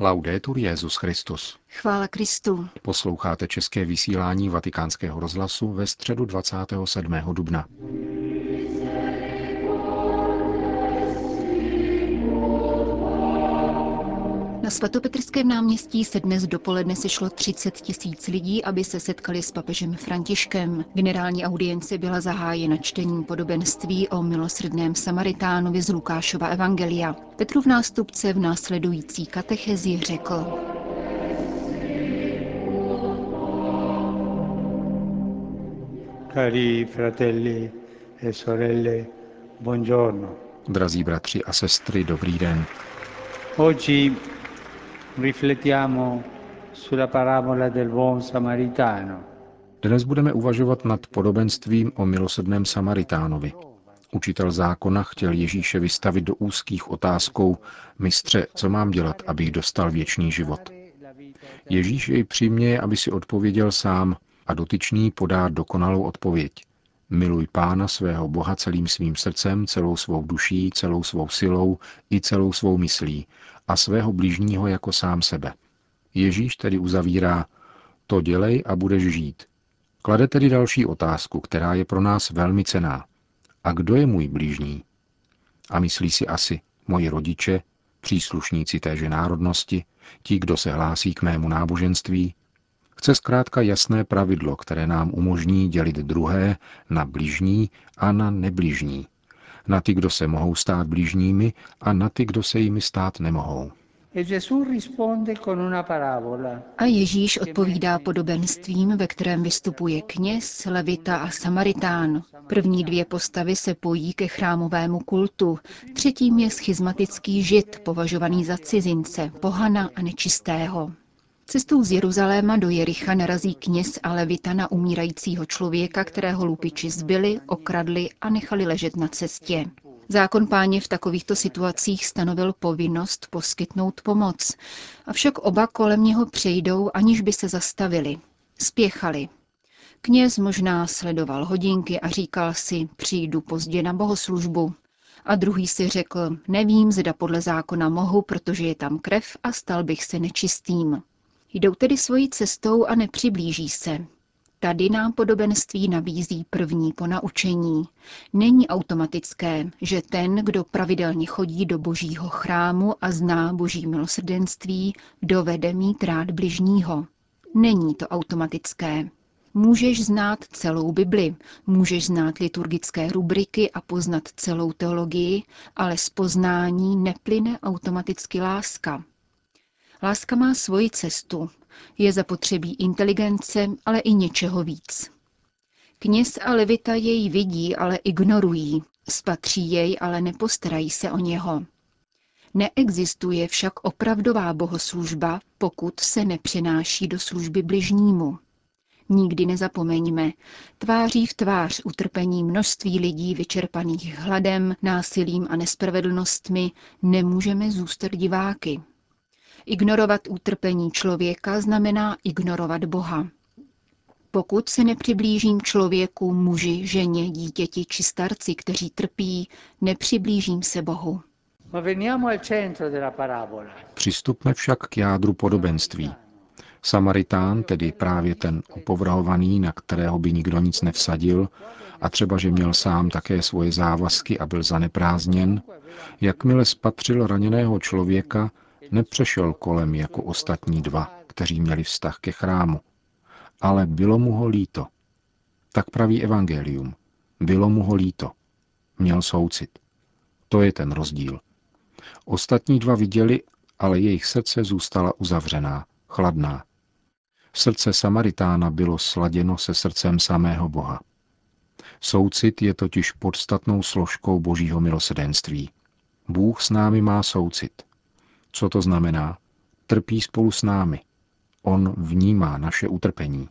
Laudetur Jezus Christus. Chvála Kristu. Posloucháte české vysílání Vatikánského rozhlasu ve středu 27. dubna. Na svatopetrském náměstí se dnes dopoledne sešlo 30 tisíc lidí, aby se setkali s papežem Františkem. Generální audience byla zahájena čtením podobenství o milosrdném Samaritánovi z Lukášova Evangelia. Petrův nástupce v následující katechezi řekl. Cari fratelli e sorelle, buongiorno. Drazí bratři a sestry, dobrý den. Oggi Dnes budeme uvažovat nad podobenstvím o milosrdném Samaritánovi. Učitel zákona chtěl Ježíše vystavit do úzkých otázkou, mistře, co mám dělat, abych dostal věčný život. Ježíš jej přiměje, aby si odpověděl sám a dotyčný podá dokonalou odpověď. Miluj pána svého Boha celým svým srdcem, celou svou duší, celou svou silou i celou svou myslí a svého blížního jako sám sebe. Ježíš tedy uzavírá, to dělej a budeš žít. Klade tedy další otázku, která je pro nás velmi cená. A kdo je můj blížní? A myslí si asi moji rodiče, příslušníci téže národnosti, ti, kdo se hlásí k mému náboženství, Chce zkrátka jasné pravidlo, které nám umožní dělit druhé na blížní a na neblížní. Na ty, kdo se mohou stát blížními a na ty, kdo se jimi stát nemohou. A Ježíš odpovídá podobenstvím, ve kterém vystupuje kněz, levita a samaritán. První dvě postavy se pojí ke chrámovému kultu, třetím je schizmatický žid, považovaný za cizince, pohana a nečistého. Cestou z Jeruzaléma do Jericha narazí kněz a levita na umírajícího člověka, kterého lupiči zbyli, okradli a nechali ležet na cestě. Zákon páně v takovýchto situacích stanovil povinnost poskytnout pomoc, avšak oba kolem něho přejdou, aniž by se zastavili. Spěchali. Kněz možná sledoval hodinky a říkal si, přijdu pozdě na bohoslužbu. A druhý si řekl, nevím, zda podle zákona mohu, protože je tam krev a stal bych se nečistým. Jdou tedy svojí cestou a nepřiblíží se. Tady nám podobenství nabízí první ponaučení. Není automatické, že ten, kdo pravidelně chodí do božího chrámu a zná boží milosrdenství, dovede mít rád bližního. Není to automatické. Můžeš znát celou Bibli, můžeš znát liturgické rubriky a poznat celou teologii, ale z poznání neplyne automaticky láska. Láska má svoji cestu. Je zapotřebí inteligence, ale i něčeho víc. Kněz a levita jej vidí, ale ignorují. Spatří jej, ale nepostarají se o něho. Neexistuje však opravdová bohoslužba, pokud se nepřenáší do služby bližnímu. Nikdy nezapomeňme, tváří v tvář utrpení množství lidí vyčerpaných hladem, násilím a nespravedlnostmi nemůžeme zůstat diváky. Ignorovat utrpení člověka znamená ignorovat Boha. Pokud se nepřiblížím člověku, muži, ženě, dítěti či starci, kteří trpí, nepřiblížím se Bohu. Přistupme však k jádru podobenství. Samaritán, tedy právě ten opovrhovaný, na kterého by nikdo nic nevsadil, a třeba, že měl sám také svoje závazky a byl zaneprázdněn, jakmile spatřil raněného člověka, nepřešel kolem jako ostatní dva, kteří měli vztah ke chrámu, ale bylo mu ho líto. Tak praví evangelium. Bylo mu ho líto. Měl soucit. To je ten rozdíl. Ostatní dva viděli, ale jejich srdce zůstala uzavřená, chladná. Srdce Samaritána bylo sladěno se srdcem samého Boha. Soucit je totiž podstatnou složkou božího milosedenství. Bůh s námi má soucit. Co to znamená? Trpí spolu s námi. On vnímá naše utrpení.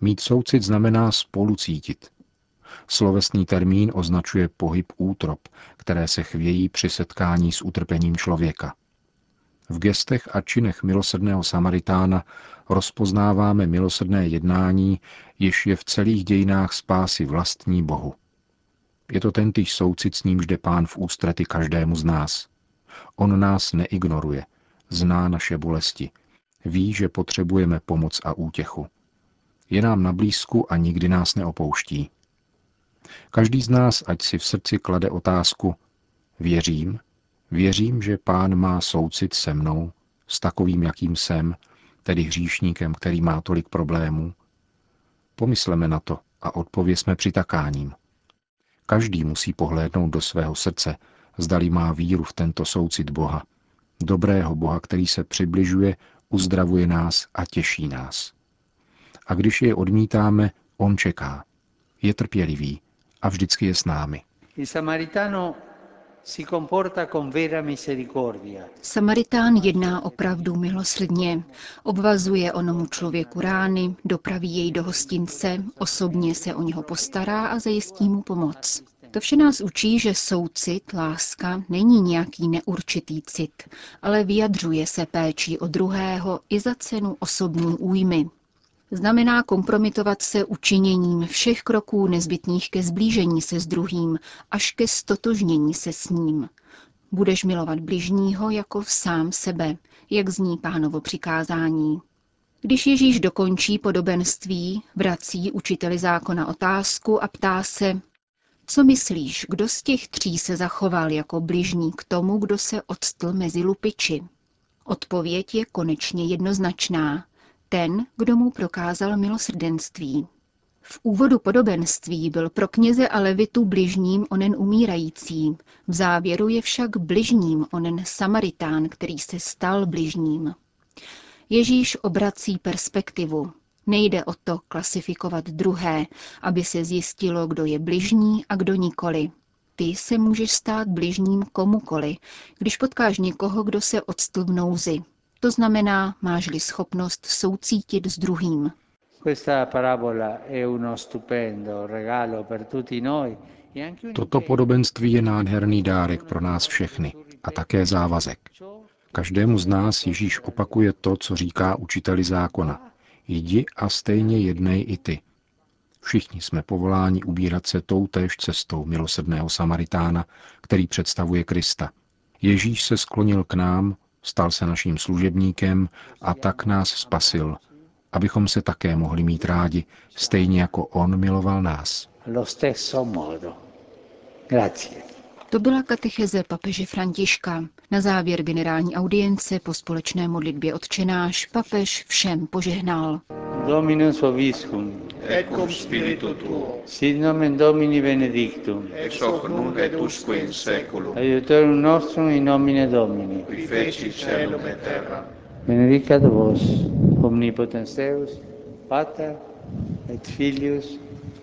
Mít soucit znamená spolu cítit. Slovesný termín označuje pohyb útrop, které se chvějí při setkání s utrpením člověka. V gestech a činech milosrdného Samaritána rozpoznáváme milosrdné jednání, jež je v celých dějinách spásy vlastní Bohu. Je to tentýž soucit, s nímž jde pán v ústrety každému z nás. On nás neignoruje, zná naše bolesti, ví, že potřebujeme pomoc a útěchu. Je nám na blízku a nikdy nás neopouští. Každý z nás, ať si v srdci klade otázku, věřím, věřím, že pán má soucit se mnou, s takovým, jakým jsem, tedy hříšníkem, který má tolik problémů. Pomysleme na to a odpověsme přitakáním. Každý musí pohlédnout do svého srdce, zdali má víru v tento soucit Boha, dobrého Boha, který se přibližuje, uzdravuje nás a těší nás. A když je odmítáme, on čeká. Je trpělivý a vždycky je s námi. Samaritán jedná opravdu milosrdně. Obvazuje onomu člověku rány, dopraví jej do hostince, osobně se o něho postará a zajistí mu pomoc. To vše nás učí, že soucit, láska, není nějaký neurčitý cit, ale vyjadřuje se péčí o druhého i za cenu osobní újmy. Znamená kompromitovat se učiněním všech kroků nezbytných ke zblížení se s druhým, až ke stotožnění se s ním. Budeš milovat bližního jako sám sebe, jak zní pánovo přikázání. Když Ježíš dokončí podobenství, vrací učiteli zákona otázku a ptá se, co myslíš, kdo z těch tří se zachoval jako bližní k tomu, kdo se odstl mezi lupiči? Odpověď je konečně jednoznačná. Ten, kdo mu prokázal milosrdenství. V úvodu podobenství byl pro kněze a levitu bližním onen umírající, v závěru je však bližním onen Samaritán, který se stal bližním. Ježíš obrací perspektivu, Nejde o to klasifikovat druhé, aby se zjistilo, kdo je bližní a kdo nikoli. Ty se můžeš stát bližním komukoli, když potkáš někoho, kdo se odstl v nouzi. To znamená, máš-li schopnost soucítit s druhým. Toto podobenství je nádherný dárek pro nás všechny a také závazek. Každému z nás Ježíš opakuje to, co říká učiteli zákona. Jdi a stejně jednej i ty. Všichni jsme povoláni ubírat se tou též cestou milosedného Samaritána, který představuje Krista. Ježíš se sklonil k nám, stal se naším služebníkem a tak nás spasil, abychom se také mohli mít rádi, stejně jako On miloval nás. To byla katecheze papeže Františka. Na závěr generální audience po společné modlitbě odčenáš papež všem požehnal. Dominus vobiscum. Et cum spiritu tuo. Sit nomen Domini benedictum. Ex hoc nunc et usque in seculum. Aiutorium nostrum in nomine Domini. Qui feci caelum et terra. Benedicat vos, omnipotens Deus, Pater et Filius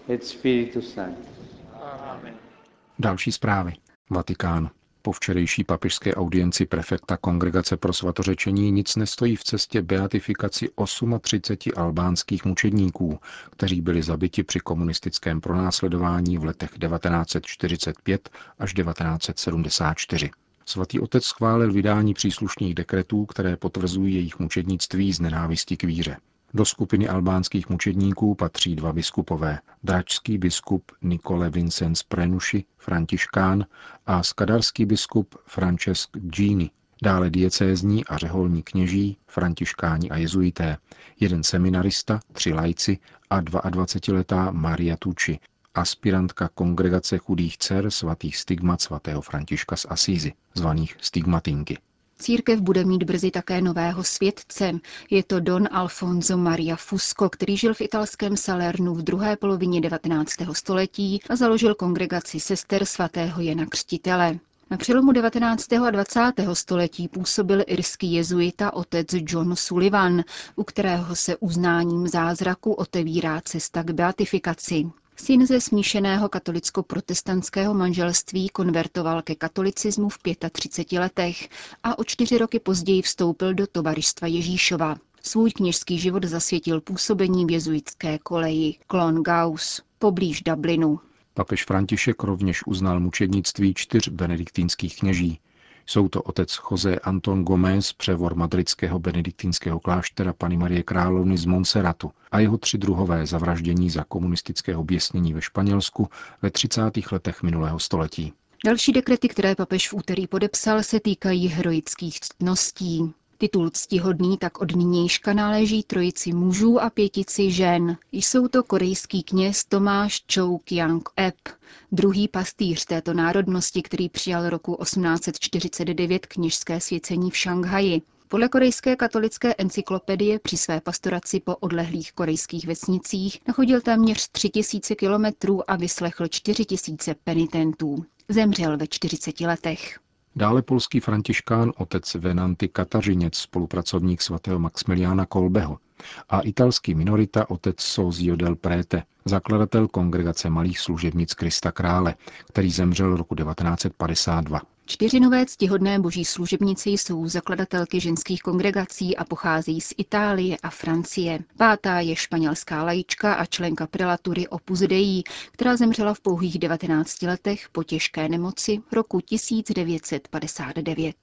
et Spiritus Sanctus. Amen. Další zprávy. Vatikán. Po včerejší papižské audienci prefekta Kongregace pro svatořečení nic nestojí v cestě beatifikaci 38 albánských mučedníků, kteří byli zabiti při komunistickém pronásledování v letech 1945 až 1974. Svatý otec schválil vydání příslušných dekretů, které potvrzují jejich mučednictví z nenávisti k víře. Do skupiny albánských mučedníků patří dva biskupové, dračský biskup Nikole Vincenz Prenuši, františkán, a skadarský biskup Francesc Gini, dále diecézní a řeholní kněží, františkáni a jezuité, jeden seminarista, tři lajci a 22-letá Maria Tucci, aspirantka kongregace chudých dcer svatých stigmat svatého Františka z Asízy, zvaných stigmatinky. Církev bude mít brzy také nového světce. Je to Don Alfonso Maria Fusco, který žil v italském Salernu v druhé polovině 19. století a založil kongregaci sester svatého Jana Křtitele. Na přelomu 19. a 20. století působil irský jezuita otec John Sullivan, u kterého se uznáním zázraku otevírá cesta k beatifikaci. Syn ze smíšeného katolicko-protestantského manželství konvertoval ke katolicismu v 35 letech a o čtyři roky později vstoupil do tovaristva Ježíšova. Svůj kněžský život zasvětil působení v jezuitské koleji Clon Gauss, poblíž Dublinu. Papež František rovněž uznal mučednictví čtyř benediktínských kněží. Jsou to otec José Anton Gomez, převor madridského benediktínského kláštera Pany Marie Královny z Montserratu a jeho tři druhové zavraždění za komunistického běsnění ve Španělsku ve 30. letech minulého století. Další dekrety, které papež v úterý podepsal, se týkají heroických ctností. Titul ctihodný tak od nynějška náleží trojici mužů a pětici žen. Jsou to korejský kněz Tomáš Chou Kyang Ep, druhý pastýř této národnosti, který přijal roku 1849 kněžské svěcení v Šanghaji. Podle korejské katolické encyklopedie při své pastoraci po odlehlých korejských vesnicích nachodil téměř 3000 kilometrů a vyslechl 4000 penitentů. Zemřel ve 40 letech. Dále polský františkán otec Venanty Katařiněc, spolupracovník svatého Maximiliána Kolbeho a italský minorita otec Sozio del Prete, zakladatel kongregace malých služebnic Krista Krále, který zemřel roku 1952. Čtyři nové ctihodné boží služebnice jsou zakladatelky ženských kongregací a pocházejí z Itálie a Francie. Pátá je španělská lajička a členka prelatury Opus Dei, která zemřela v pouhých 19 letech po těžké nemoci roku 1959.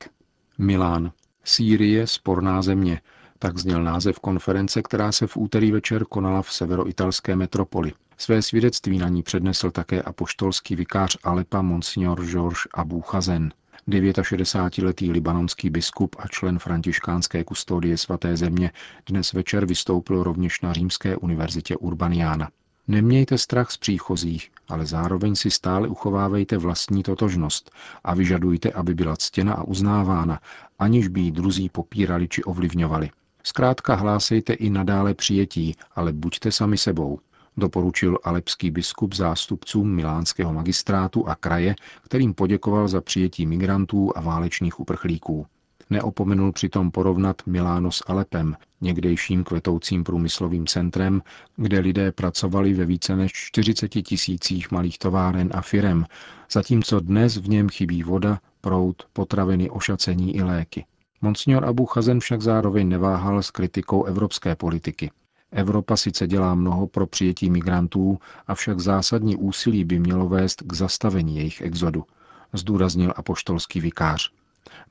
Milán. Sýrie, sporná země. Tak zněl název konference, která se v úterý večer konala v severoitalské metropoli. Své svědectví na ní přednesl také apoštolský vikář Alepa Monsignor Georges Abu Chazen. 69-letý libanonský biskup a člen františkánské kustodie svaté země dnes večer vystoupil rovněž na Římské univerzitě Urbaniana. Nemějte strach z příchozích, ale zároveň si stále uchovávejte vlastní totožnost a vyžadujte, aby byla ctěna a uznávána, aniž by ji druzí popírali či ovlivňovali. Zkrátka hlásejte i nadále přijetí, ale buďte sami sebou doporučil alepský biskup zástupcům milánského magistrátu a kraje, kterým poděkoval za přijetí migrantů a válečných uprchlíků. Neopomenul přitom porovnat Miláno s Alepem, někdejším kvetoucím průmyslovým centrem, kde lidé pracovali ve více než 40 tisících malých továren a firem, zatímco dnes v něm chybí voda, prout, potraviny, ošacení i léky. Monsignor Abu Chazen však zároveň neváhal s kritikou evropské politiky. Evropa sice dělá mnoho pro přijetí migrantů, avšak zásadní úsilí by mělo vést k zastavení jejich exodu, zdůraznil apoštolský vikář.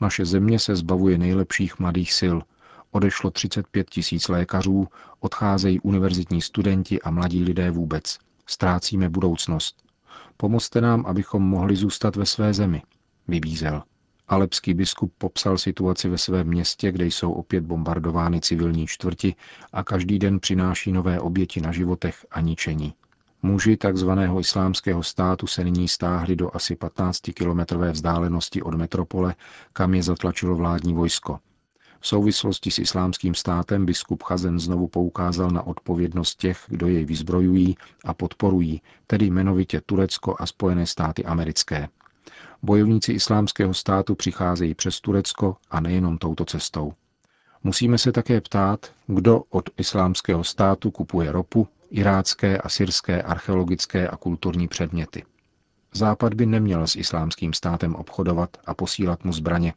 Naše země se zbavuje nejlepších mladých sil. Odešlo 35 tisíc lékařů, odcházejí univerzitní studenti a mladí lidé vůbec. Ztrácíme budoucnost. Pomozte nám, abychom mohli zůstat ve své zemi, vybízel. Alepský biskup popsal situaci ve svém městě, kde jsou opět bombardovány civilní čtvrti a každý den přináší nové oběti na životech a ničení. Muži tzv. islámského státu se nyní stáhli do asi 15-kilometrové vzdálenosti od metropole, kam je zatlačilo vládní vojsko. V souvislosti s islámským státem biskup Chazen znovu poukázal na odpovědnost těch, kdo jej vyzbrojují a podporují, tedy jmenovitě Turecko a Spojené státy americké. Bojovníci islámského státu přicházejí přes Turecko a nejenom touto cestou. Musíme se také ptát, kdo od islámského státu kupuje ropu, irácké a syrské archeologické a kulturní předměty. Západ by neměl s islámským státem obchodovat a posílat mu zbraně.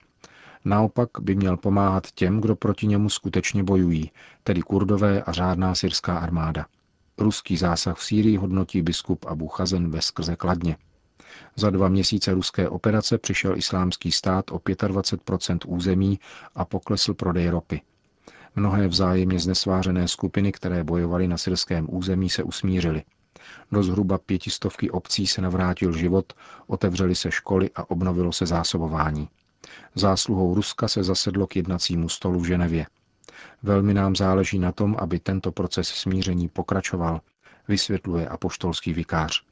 Naopak by měl pomáhat těm, kdo proti němu skutečně bojují, tedy kurdové a řádná syrská armáda. Ruský zásah v Sýrii hodnotí biskup Abu Chazen ve skrze kladně. Za dva měsíce ruské operace přišel islámský stát o 25% území a poklesl prodej ropy. Mnohé vzájemně znesvářené skupiny, které bojovaly na syrském území, se usmířily. Do zhruba pětistovky obcí se navrátil život, otevřely se školy a obnovilo se zásobování. Zásluhou Ruska se zasedlo k jednacímu stolu v Ženevě. Velmi nám záleží na tom, aby tento proces smíření pokračoval, vysvětluje apoštolský vikář.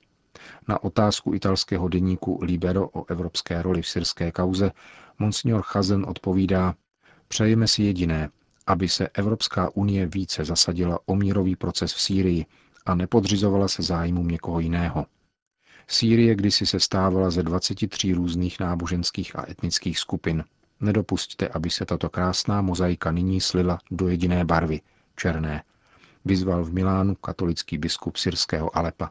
Na otázku italského deníku Libero o evropské roli v syrské kauze monsignor Chazen odpovídá, přejeme si jediné, aby se Evropská unie více zasadila o mírový proces v Sýrii a nepodřizovala se zájmům někoho jiného. Sýrie kdysi se stávala ze 23 různých náboženských a etnických skupin. Nedopustte, aby se tato krásná mozaika nyní slila do jediné barvy, černé. Vyzval v Milánu katolický biskup syrského Alepa.